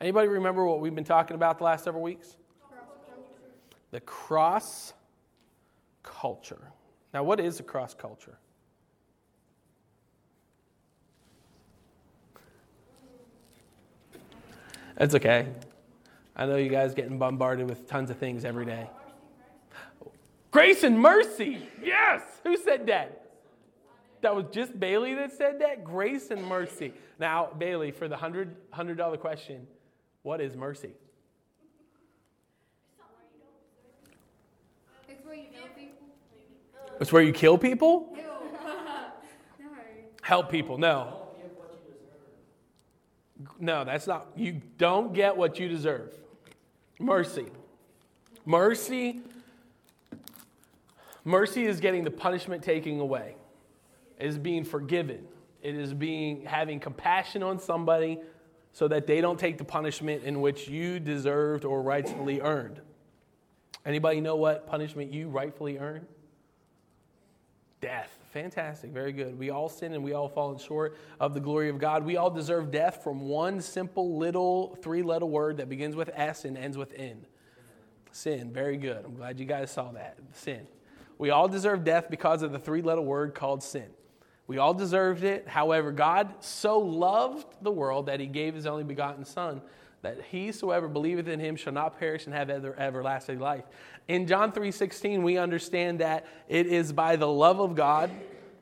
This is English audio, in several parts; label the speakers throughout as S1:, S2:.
S1: Anybody remember what we've been talking about the last several weeks? The cross culture. Now, what is a cross culture? That's okay. I know you guys getting bombarded with tons of things every day. Grace and mercy. Yes. Who said that? That was just Bailey that said that? Grace and mercy. Now, Bailey, for the $100, $100 question, what is mercy?
S2: It's where you kill people.
S1: It's where you kill people? Help people. No. No, that's not. You don't get what you deserve. Mercy. Mercy. Mercy is getting the punishment taken away. It is being forgiven. It is being having compassion on somebody so that they don't take the punishment in which you deserved or rightfully earned. Anybody know what punishment you rightfully earned? Death. Fantastic. Very good. We all sin and we all fallen short of the glory of God. We all deserve death from one simple little three letter word that begins with S and ends with N. Sin. Very good. I'm glad you guys saw that. Sin. We all deserve death because of the three letter word called sin. We all deserved it. However, God so loved the world that he gave his only begotten Son, that whosoever believeth in him shall not perish and have ever, everlasting life. In John 3:16, we understand that it is by the love of God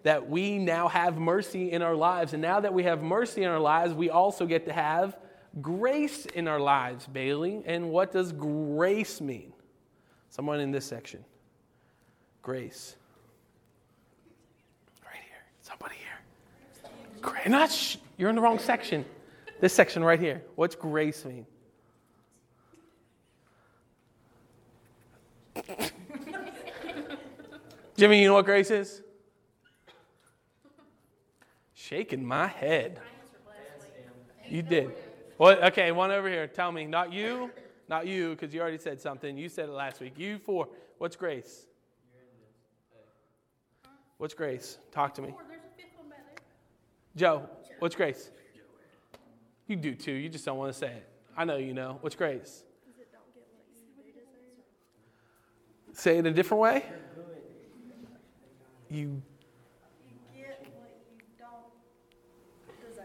S1: that we now have mercy in our lives. And now that we have mercy in our lives, we also get to have grace in our lives, Bailey. And what does grace mean? Someone in this section. Grace. Right here. Somebody here. Gra- Not sh- you're in the wrong section. This section right here. What's grace mean? Jimmy, you know what grace is? Shaking my head. You did. What? Okay, one over here. Tell me. Not you. Not you, because you already said something. You said it last week. You four. What's grace? What's grace? Talk to me.
S2: There's a fifth one back there.
S1: Joe, what's grace? You do too. You just don't want to say it. I know you know. What's grace? Say it in a different way. You
S2: You get what you don't deserve.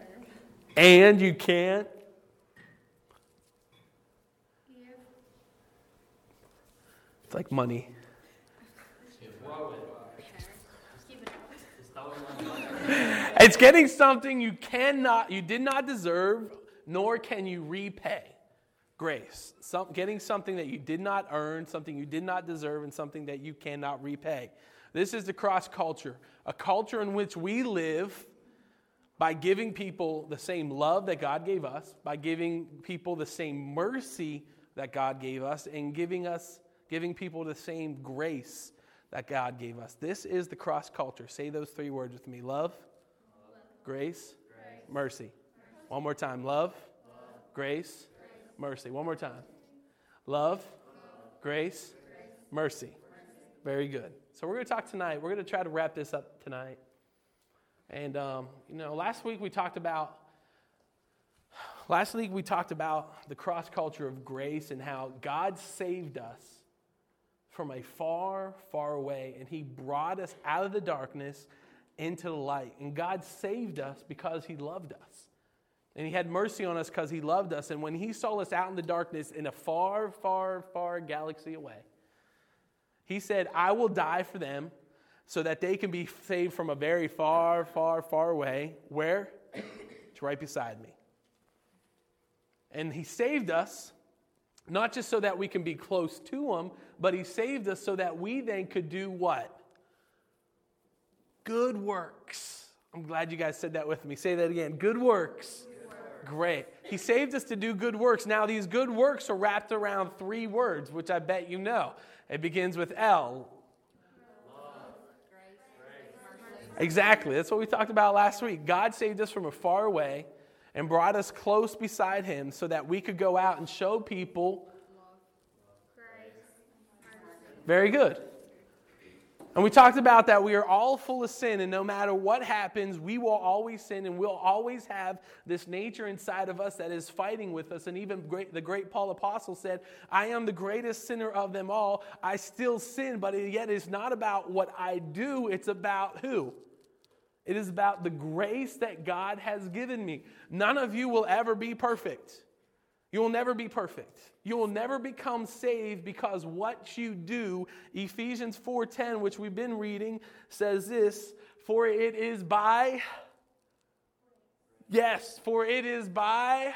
S1: and you can't.
S2: Give.
S1: It's like money. It's getting something you cannot, you did not deserve, nor can you repay. Grace. Some, getting something that you did not earn, something you did not deserve, and something that you cannot repay. This is the cross culture, a culture in which we live by giving people the same love that God gave us, by giving people the same mercy that God gave us, and giving us giving people the same grace that God gave us. This is the cross culture. Say those three words with me. Love, grace, mercy. One more time. Love, grace, mercy. One more time. Love, grace, mercy. Very good. So we're going to talk tonight. We're going to try to wrap this up tonight. And um, you know, last week we talked about last week we talked about the cross culture of grace and how God saved us from a far, far away, and He brought us out of the darkness into the light. And God saved us because He loved us. And He had mercy on us because He loved us. And when He saw us out in the darkness in a far, far, far galaxy away, He said, I will die for them so that they can be saved from a very far, far, far away. Where? It's right beside me. And He saved us not just so that we can be close to Him, but He saved us so that we then could do what? Good works. I'm glad you guys said that with me. Say that again. Good works. Great. He saved us to do good works. Now, these good works are wrapped around three words, which I bet you know. It begins with L. Exactly. That's what we talked about last week. God saved us from a far away and brought us close beside Him so that we could go out and show people. Very good. And we talked about that we are all full of sin, and no matter what happens, we will always sin, and we'll always have this nature inside of us that is fighting with us. And even great, the great Paul Apostle said, I am the greatest sinner of them all. I still sin, but yet it's not about what I do, it's about who? It is about the grace that God has given me. None of you will ever be perfect. You will never be perfect. You will never become saved because what you do, Ephesians 4:10, which we've been reading, says this, for it is by Yes, for it is by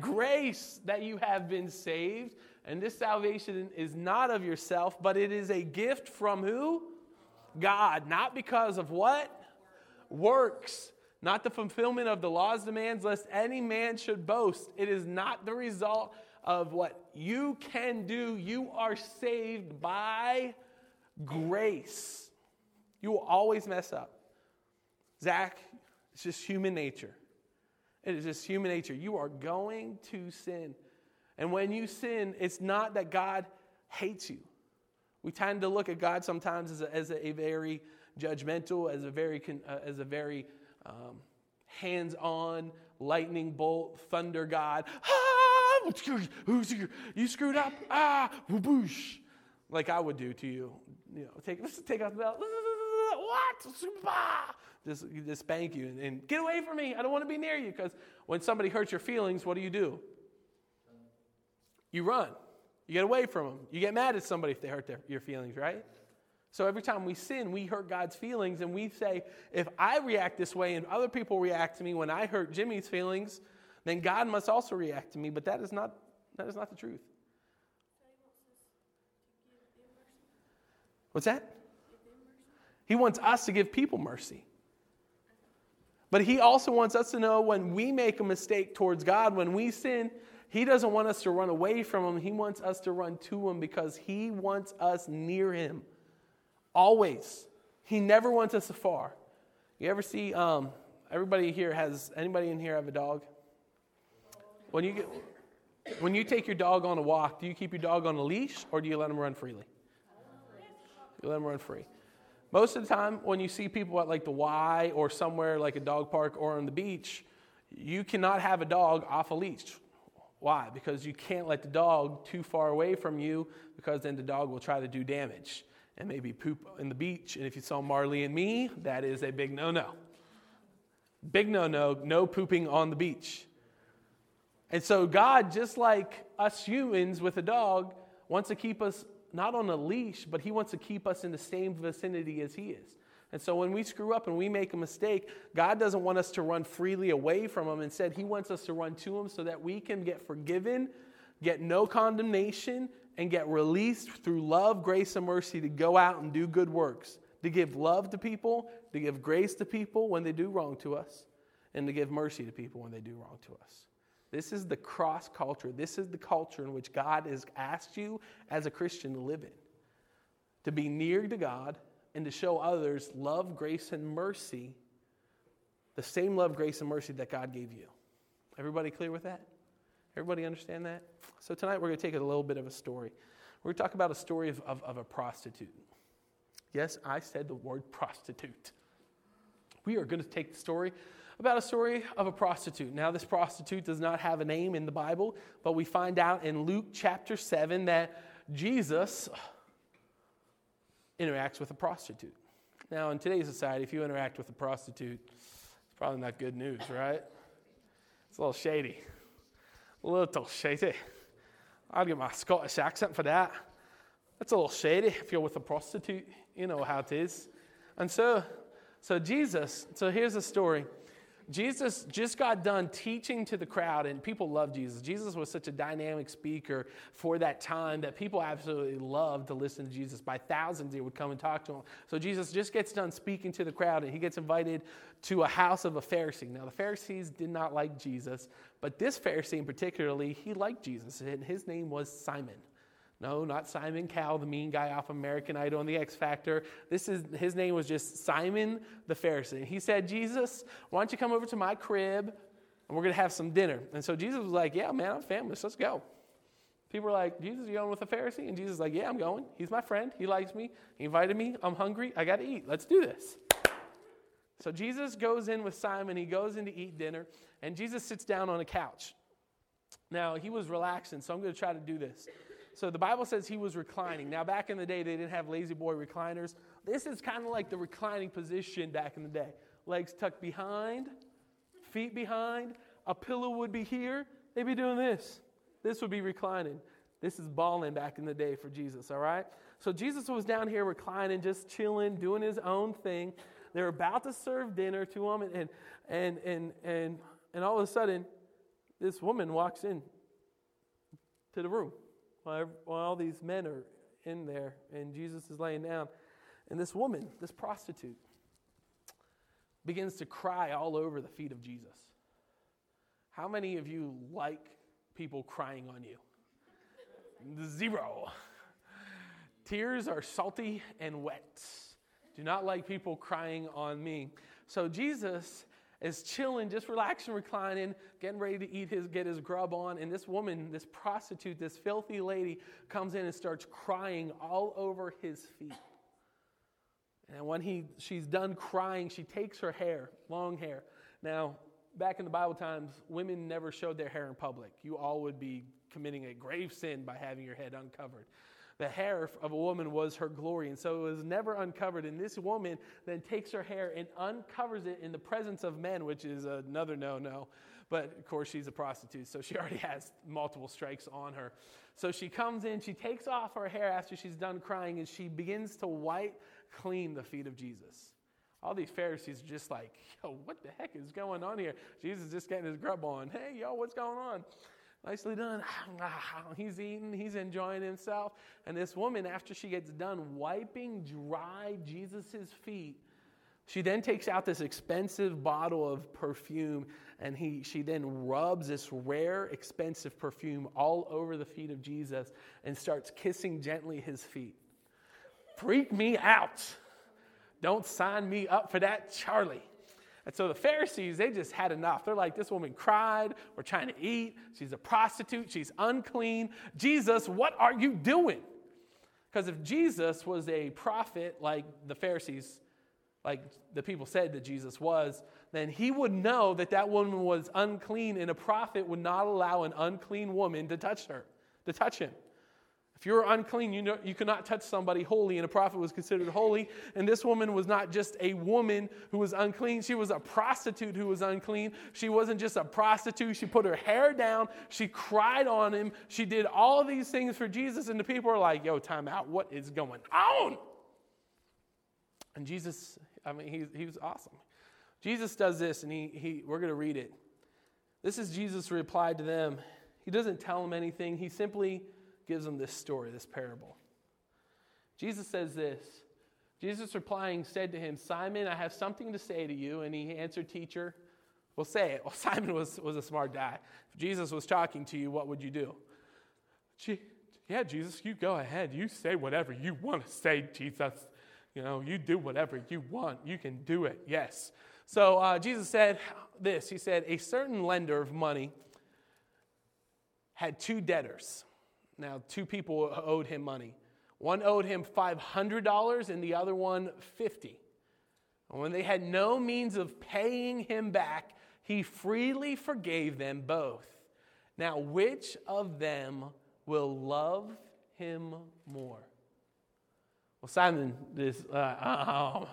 S1: grace that you have been saved, and this salvation is not of yourself, but it is a gift from who? God, not because of what? Works not the fulfillment of the law's demands, lest any man should boast. It is not the result of what you can do. You are saved by grace. You will always mess up. Zach, it's just human nature. It is just human nature. You are going to sin. And when you sin, it's not that God hates you. We tend to look at God sometimes as a, as a, very judgmental, as a very, uh, as a very um, hands on, lightning bolt, thunder God. Ah, you screwed up. Ah. Like I would do to you. You know, take, take out the belt. What? Just, just spank you and, and get away from me. I don't want to be near you. Because when somebody hurts your feelings, what do you do? You run. You get away from them. You get mad at somebody if they hurt their, your feelings, right? So every time we sin, we hurt God's feelings, and we say, if I react this way and other people react to me when I hurt Jimmy's feelings, then God must also react to me. But that is not, that is not the truth. What's that? He wants us to give people mercy. But he also wants us to know when we make a mistake towards God, when we sin, he doesn't want us to run away from him. He wants us to run to him because he wants us near him. Always. He never wants us afar. You ever see, um, everybody here has, anybody in here have a dog? When you, get, when you take your dog on a walk, do you keep your dog on a leash or do you let him run freely? You let him run free. Most of the time, when you see people at like the Y or somewhere like a dog park or on the beach, you cannot have a dog off a leash. Why? Because you can't let the dog too far away from you because then the dog will try to do damage and maybe poop in the beach. And if you saw Marley and me, that is a big no no. Big no no, no pooping on the beach. And so, God, just like us humans with a dog, wants to keep us not on a leash, but He wants to keep us in the same vicinity as He is. And so, when we screw up and we make a mistake, God doesn't want us to run freely away from Him. Instead, He wants us to run to Him so that we can get forgiven, get no condemnation, and get released through love, grace, and mercy to go out and do good works, to give love to people, to give grace to people when they do wrong to us, and to give mercy to people when they do wrong to us. This is the cross culture. This is the culture in which God has asked you as a Christian to live in. To be near to God and to show others love, grace, and mercy, the same love, grace, and mercy that God gave you. Everybody clear with that? Everybody understand that? So tonight we're going to take a little bit of a story. We're going to talk about a story of, of, of a prostitute. Yes, I said the word prostitute. We are going to take the story about a story of a prostitute. Now, this prostitute does not have a name in the Bible, but we find out in Luke chapter 7 that Jesus interacts with a prostitute. Now, in today's society, if you interact with a prostitute, it's probably not good news, right? It's a little shady little shady. I'll get my Scottish accent for that. That's a little shady if you're with a prostitute. You know how it is. And so, so Jesus, so here's the story. Jesus just got done teaching to the crowd, and people loved Jesus. Jesus was such a dynamic speaker for that time that people absolutely loved to listen to Jesus. By thousands, they would come and talk to him. So Jesus just gets done speaking to the crowd, and he gets invited to a house of a Pharisee. Now, the Pharisees did not like Jesus, but this Pharisee in particularly, he liked Jesus, and his name was Simon. No, not Simon Cowell, the mean guy off American Idol and the X Factor. This is his name was just Simon the Pharisee. He said, Jesus, why don't you come over to my crib and we're gonna have some dinner? And so Jesus was like, Yeah, man, I'm famous. Let's go. People were like, Jesus, you going with a Pharisee? And Jesus is like, Yeah, I'm going. He's my friend. He likes me. He invited me. I'm hungry. I got to eat. Let's do this. So Jesus goes in with Simon. He goes in to eat dinner. And Jesus sits down on a couch. Now, he was relaxing, so I'm going to try to do this. So the Bible says he was reclining. Now, back in the day, they didn't have La-Z-Boy recliners. This is kind of like the reclining position back in the day. Legs tucked behind, feet behind, a pillow would be here. They'd be doing this. This would be reclining. This is balling back in the day for Jesus, all right? So Jesus was down here reclining, just chilling, doing his own thing. They're about to serve dinner to him, and, and, and, and, and, and all of a sudden, this woman walks in to the room while, all these men are in there and Jesus is laying down. And this woman, this prostitute, begins to cry all over the feet of Jesus. How many of you like people crying on you? Zero. Tears are salty and wet. Do not like people crying on me. So Jesus is chilling, just relaxing, reclining, getting ready to eat his, get his grub on. And this woman, this prostitute, this filthy lady, comes in and starts crying all over his feet. And when he, she's done crying, she takes her hair, long hair. Now, back in the Bible times, women never showed their hair in public. You all would be committing a grave sin by having your head uncovered. The hair of a woman was her glory, and so it was never uncovered. And this woman then takes her hair and uncovers it in the presence of men, which is another no no. But of course, she's a prostitute, so she already has multiple strikes on her. So she comes in, she takes off her hair after she's done crying, and she begins to wipe clean the feet of Jesus. All these Pharisees are just like, yo, what the heck is going on here? Jesus is just getting his grub on. Hey, yo, what's going on? Nicely done. He's eating, he's enjoying himself. And this woman, after she gets done wiping dry Jesus' feet, she then takes out this expensive bottle of perfume and he, she then rubs this rare, expensive perfume all over the feet of Jesus and starts kissing gently his feet. Freak me out. Don't sign me up for that, Charlie. And so the Pharisees, they just had enough. They're like, this woman cried. We're trying to eat. She's a prostitute. She's unclean. Jesus, what are you doing? Because if Jesus was a prophet like the Pharisees, like the people said that Jesus was, then he would know that that woman was unclean, and a prophet would not allow an unclean woman to touch her, to touch him. If you were unclean, you, know, you could not touch somebody holy, and a prophet was considered holy. And this woman was not just a woman who was unclean, she was a prostitute who was unclean. She wasn't just a prostitute, she put her hair down, she cried on him, she did all these things for Jesus, and the people are like, yo, time out, what is going on? And Jesus, I mean, he, he was awesome. Jesus does this, and he, he, we're going to read it. This is Jesus' reply to them. He doesn't tell them anything, he simply gives them this story, this parable. Jesus says this Jesus replying said to him, Simon, I have something to say to you. And he answered, Teacher, well, say it. Well, Simon was, was a smart guy. If Jesus was talking to you, what would you do? yeah, Jesus, you go ahead. You say whatever you want to say, Jesus. You know, you do whatever you want. You can do it. Yes. So uh, Jesus said this He said, A certain lender of money had two debtors. Now, two people owed him money. One owed him $500 and the other one 50. And when they had no means of paying him back, he freely forgave them both. Now, which of them will love him more? Well, Simon, this, uh, oh,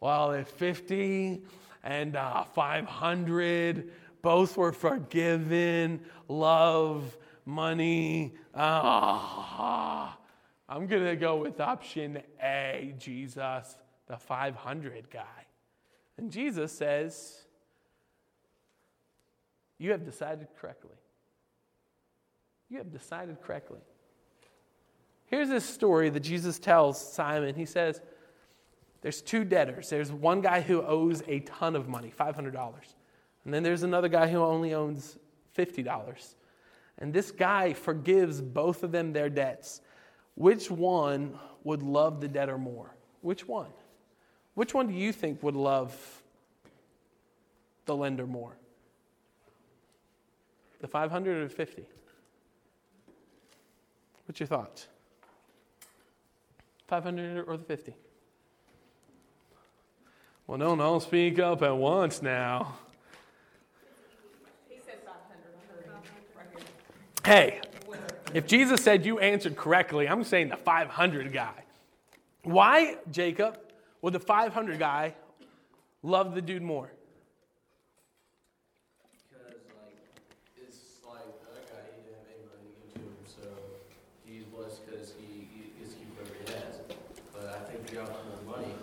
S1: well, if 50 and uh, 500 both were forgiven, love money. Ah, I'm going to go with option A, Jesus, the 500 guy. And Jesus says, You have decided correctly. You have decided correctly. Here's this story that Jesus tells Simon. He says, There's two debtors. There's one guy who owes a ton of money, $500. And then there's another guy who only owns $50. And this guy forgives both of them their debts. Which one would love the debtor more? Which one? Which one do you think would love the lender more? The 500 or 50? What's your thoughts? 500 or the 50? Well, don't speak up at once now.
S3: He said 500, right here.
S1: Hey, if Jesus said you answered correctly, I'm saying the 500 guy. Why, Jacob, would the 500 guy love the dude more?
S4: Because like it's like that guy, he didn't have anybody to so he's blessed because he, he gets to keep whatever he has. But I think the with more money,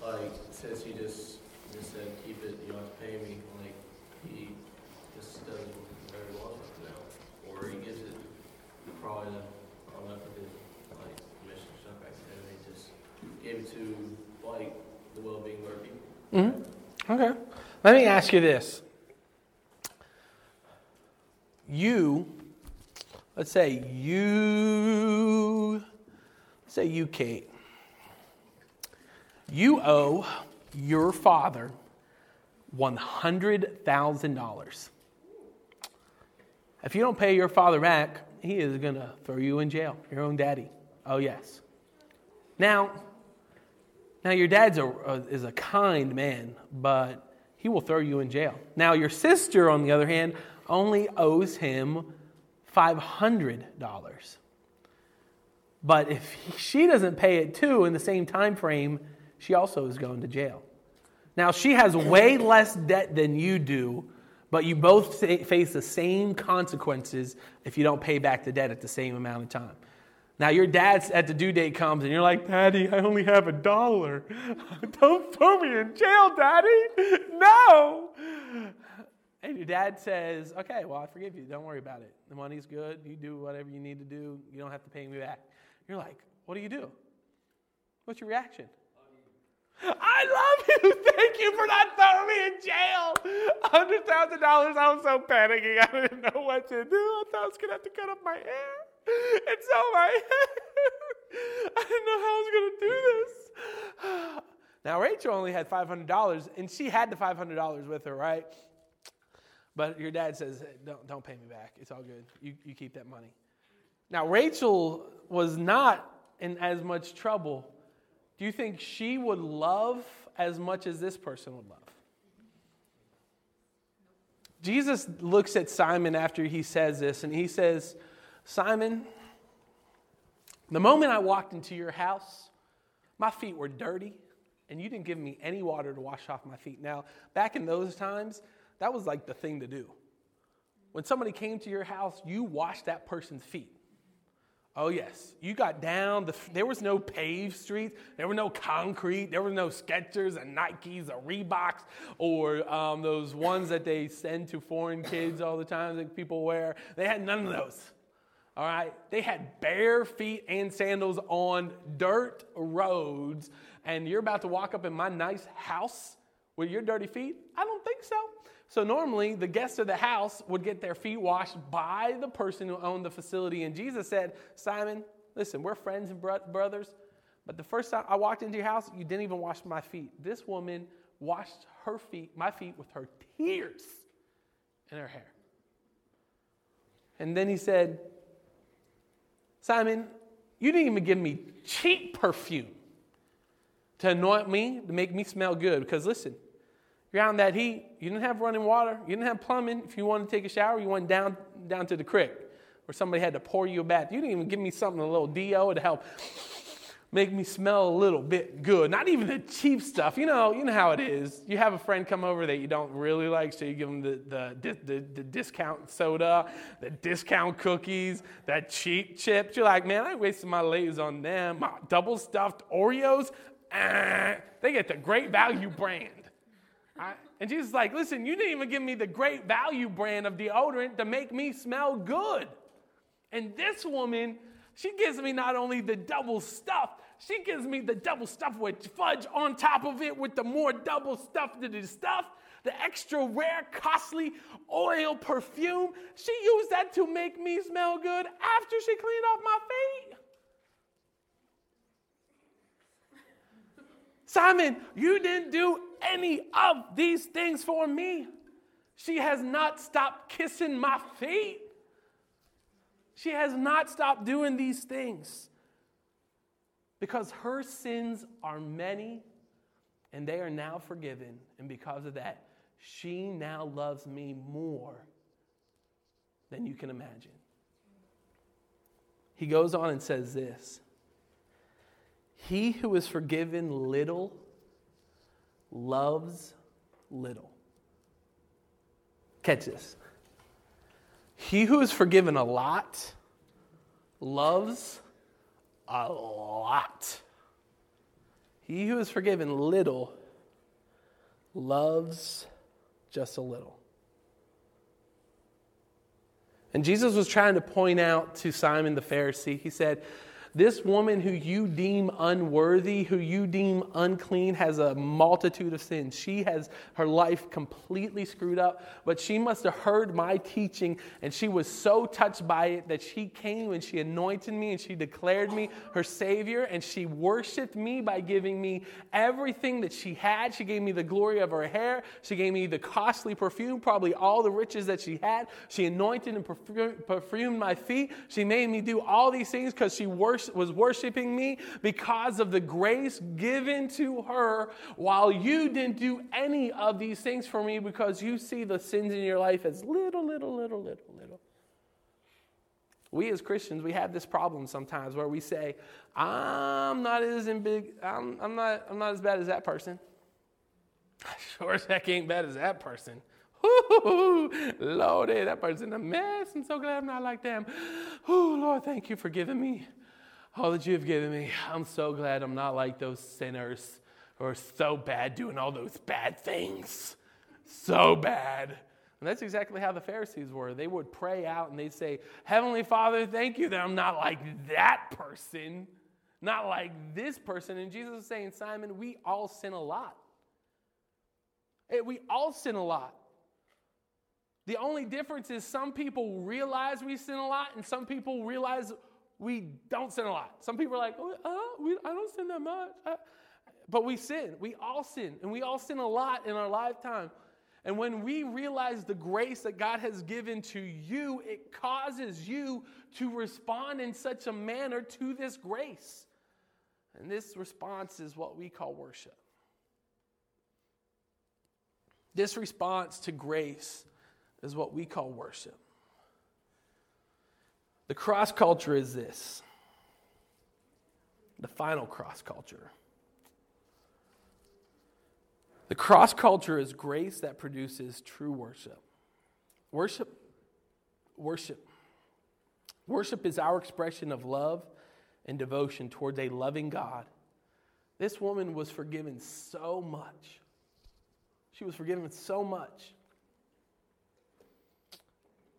S4: like since he just just said keep it, you don't to pay me, like he just does very well with it now, or he gives it probably to, I don't know if it did like mission stuff back then, they just gave it to like the well-being of our people.
S1: Mm-hmm. Okay. Let me ask you this. You, let's say you, let's say you, Kate, you owe your father $100,000. If you don't pay your father back, he is going to throw you in jail, your own daddy. Oh, yes. Now, now, your dad's a, a, is a kind man, but he will throw you in jail. Now, your sister, on the other hand, only owes him $500. But if he- she doesn't pay it too in the same time frame, she also is going to jail. Now, she has way less debt than you do, but you both face the same consequences if you don't pay back the debt at the same amount of time. Now, your dad's at the due date comes and you're like, Daddy, I only have a dollar. Don't throw me in jail, Daddy. No. And your dad says, Okay, well, I forgive you. Don't worry about it. The money's good. You do whatever you need to do. You don't have to pay me back. You're like, What do you do? What's your reaction? I love you. Thank you for not throwing me in jail. $100,000. I was so panicking. I didn't know what to do. I thought I was going to have to cut off my hair. And so my hair. I didn't know how I was going to do this. Now, Rachel only had $500, and she had the $500 with her, right? But your dad says, "Hey, don't, don't pay me back. It's all good. You, you keep that money. Now, Rachel was not in as much trouble. Do you think she would love as much as this person would love? Jesus looks at Simon after he says this, and he says, Simon, the moment I walked into your house, my feet were dirty, and you didn't give me any water to wash off my feet. Now, back in those times, that was like the thing to do. When somebody came to your house, you washed that person's feet. Oh, yes. You got down. The, there was no paved streets. There were no concrete. There were no Skechers and Nikes or Reeboks or um, those ones that they send to foreign kids all the time that people wear. They had none of those. All right? They had bare feet and sandals on dirt roads. And you're about to walk up in my nice house with your dirty feet? I don't think so. So normally the guests of the house would get their feet washed by the person who owned the facility. And Jesus said, Simon, listen, we're friends and bro- brothers, but the first time I walked into your house, you didn't even wash my feet. This woman washed her feet, my feet, with her tears in her hair. And then he said, Simon, you didn't even give me cheap perfume to anoint me, to make me smell good. Because listen, you're out in that heat. You didn't have running water. You didn't have plumbing. If you wanted to take a shower, you went down, down to the creek where somebody had to pour you a bath. You didn't even give me something, a little DO to help make me smell a little bit good. Not even the cheap stuff. You know, you know how it is. You have a friend come over that you don't really like, so you give them the, the, the, the discount soda, the discount cookies, that cheap chips. You're like, man, I wasted my Lay's on them. My double stuffed Oreos, eh, they get the great value brand. I- and Jesus is like, listen, you didn't even give me the great value brand of deodorant to make me smell good. And this woman, she gives me not only the double stuff, she gives me the double stuff with fudge on top of it with the more double stuff to the stuff, the extra rare, costly oil perfume. She used that to make me smell good after she cleaned off my feet. Simon, you didn't do any of these things for me. She has not stopped kissing my feet. She has not stopped doing these things because her sins are many and they are now forgiven. And because of that, she now loves me more than you can imagine. He goes on and says this He who is forgiven little loves little. Catch this. He who is forgiven a lot loves a lot. He who is forgiven little loves just a little. And Jesus was trying to point out to Simon the Pharisee, he said, this woman who you deem unworthy, who you deem unclean, has a multitude of sins. She has her life completely screwed up, but she must have heard my teaching and she was so touched by it that she came and she anointed me and she declared me her Savior and she worshiped me by giving me everything that she had. She gave me the glory of her hair. She gave me the costly perfume, probably all the riches that she had. She anointed and perfumed my feet. She made me do all these things because she worshiped was worshiping me because of the grace given to her while you didn't do any of these things for me because you see the sins in your life as little, little, little, little, little. We as Christians, we have this problem sometimes where we say, I'm not as big, I'm, I'm, not, I'm not as bad as that person. Sure as heck ain't bad as that person. Lord, that person's a mess. I'm so glad I'm not like them. Oh, Lord, thank you for giving me all that you have given me. I'm so glad I'm not like those sinners who are so bad doing all those bad things. So bad. And that's exactly how the Pharisees were. They would pray out and they'd say, Heavenly Father, thank you that I'm not like that person, not like this person. And Jesus is saying, Simon, we all sin a lot. Eh, we all sin a lot. The only difference is some people realize we sin a lot and some people realize we don't sin a lot. Some people are like, oh, uh, we, I don't sin that much. Uh, but we sin. We all sin. And we all sin a lot in our lifetime. And when we realize the grace that God has given to you, it causes you to respond in such a manner to this grace. And this response is what we call worship. This response to grace is what we call worship. The cross culture is this the final cross culture. The cross culture is grace that produces true worship. Worship, worship. Worship is our expression of love and devotion towards a loving God. This woman was forgiven so much. She was forgiven so much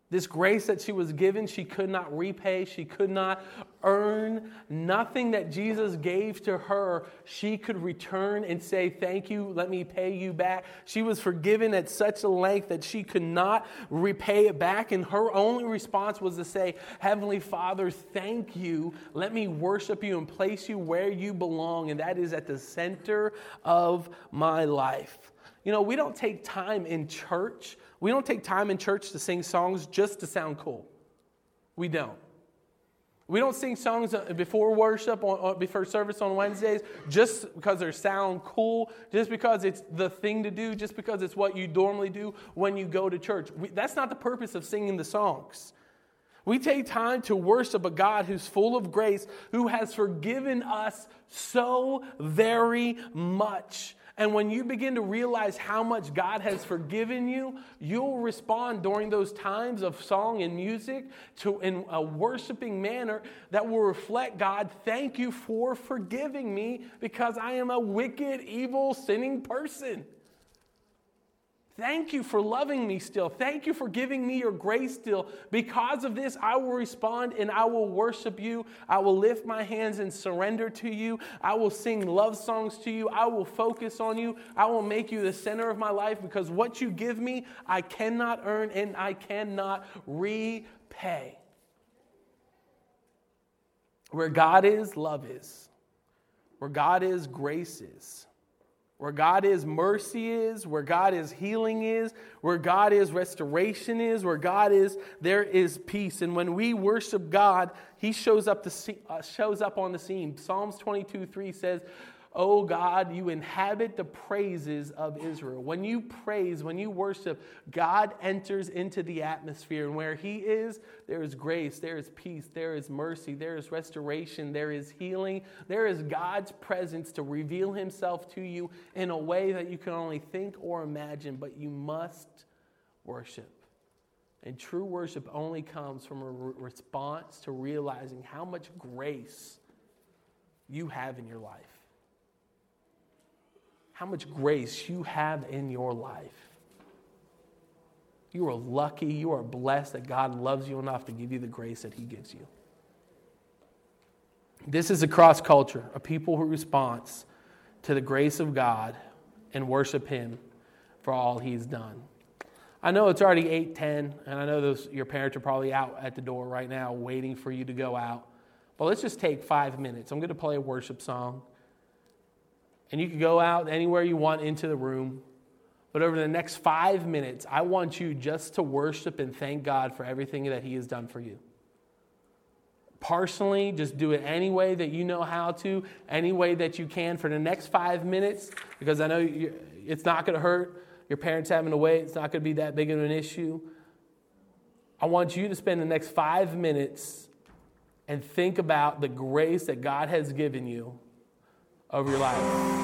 S1: this grace that she was given, she could not repay, she could not earn. Nothing that Jesus gave to her, she could return and say, Thank you, let me pay you back. She was forgiven at such a length that she could not repay it back. And her only response was to say, Heavenly Father, thank you. Let me worship you and place you where you belong, and that is at the center of my life. You know, we don't take time in church we don't take time in church to sing songs just to sound cool. We don't. We don't sing songs uh, before worship, or before service on Wednesdays, just because they sound cool, just because it's the thing to do, just because it's what you normally do when you go to church. We, that's not the purpose of singing the songs. We take time to worship a God who's full of grace, who has forgiven us so very much. And when you begin to realize how much God has forgiven you, you'll respond during those times of song and music to in a worshiping manner that will reflect God, thank you for forgiving me because I am a wicked, evil, sinning person. Thank you for loving me still. Thank you for giving me your grace still. Because of this, I will respond and I will worship you. I will lift my hands and surrender to you. I will sing love songs to you. I will focus on you. I will make you the center of my life because what you give me, I cannot earn and I cannot repay. Where God is, love is. Where God is, grace is. Where God is, mercy is. Where God is, healing is. Where God is, restoration is. Where God is, there is peace. And when we worship God, He shows up, the, uh, shows up on the scene. Psalms 22 3 says, Oh God, you inhabit the praises of Israel. When you praise, when you worship, God enters into the atmosphere. And where He is, there is grace, there is peace, there is mercy, there is restoration, there is healing. There is God's presence to reveal Himself to you in a way that you can only think or imagine, but you must worship. And true worship only comes from a re- response to realizing how much grace you have in your life how much grace you have in your life. You are lucky, you are blessed that God loves you enough to give you the grace that He gives you. This is a cross culture, a people who responds to the grace of God and worship Him for all He's done. I know it's already 8:10, and I know those, your parents are probably out at the door right now waiting for you to go out. But let's just take five minutes. I'm going to play a worship song. And you can go out anywhere you want into the room. But over the next five minutes, I want you just to worship and thank God for everything that He has done for you. Personally, just do it any way that you know how to, any way that you can for the next five minutes, because I know it's not going to hurt. Your parents having to wait, it's not going to be that big of an issue. I want you to spend the next five minutes and think about the grace that God has given you over your life.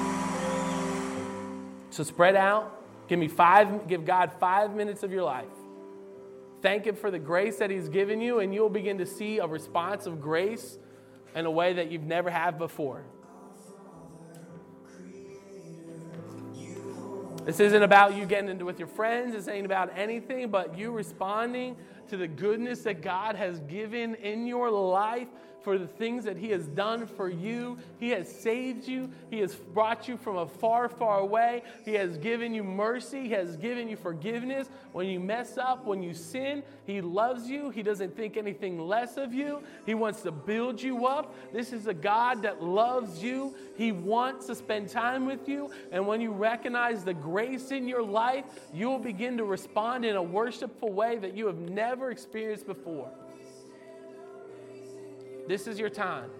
S1: So spread out. Give me five, give God five minutes of your life. Thank Him for the grace that He's given you, and you'll begin to see a response of grace in a way that you've never had before. This isn't about you getting into with your friends. This ain't about anything but you responding to the goodness that God has given in your life for the things that He has done for you. He has saved you. He has brought you from a far, far away. He has given you mercy. He has given you forgiveness. When you mess up, when you sin, He loves you. He doesn't think anything less of you. He wants to build you up. This is a God that loves you. He wants to spend time with you. And when you recognize the grace in your life, you will begin to respond in a worshipful way that you have never experienced before. This is your time.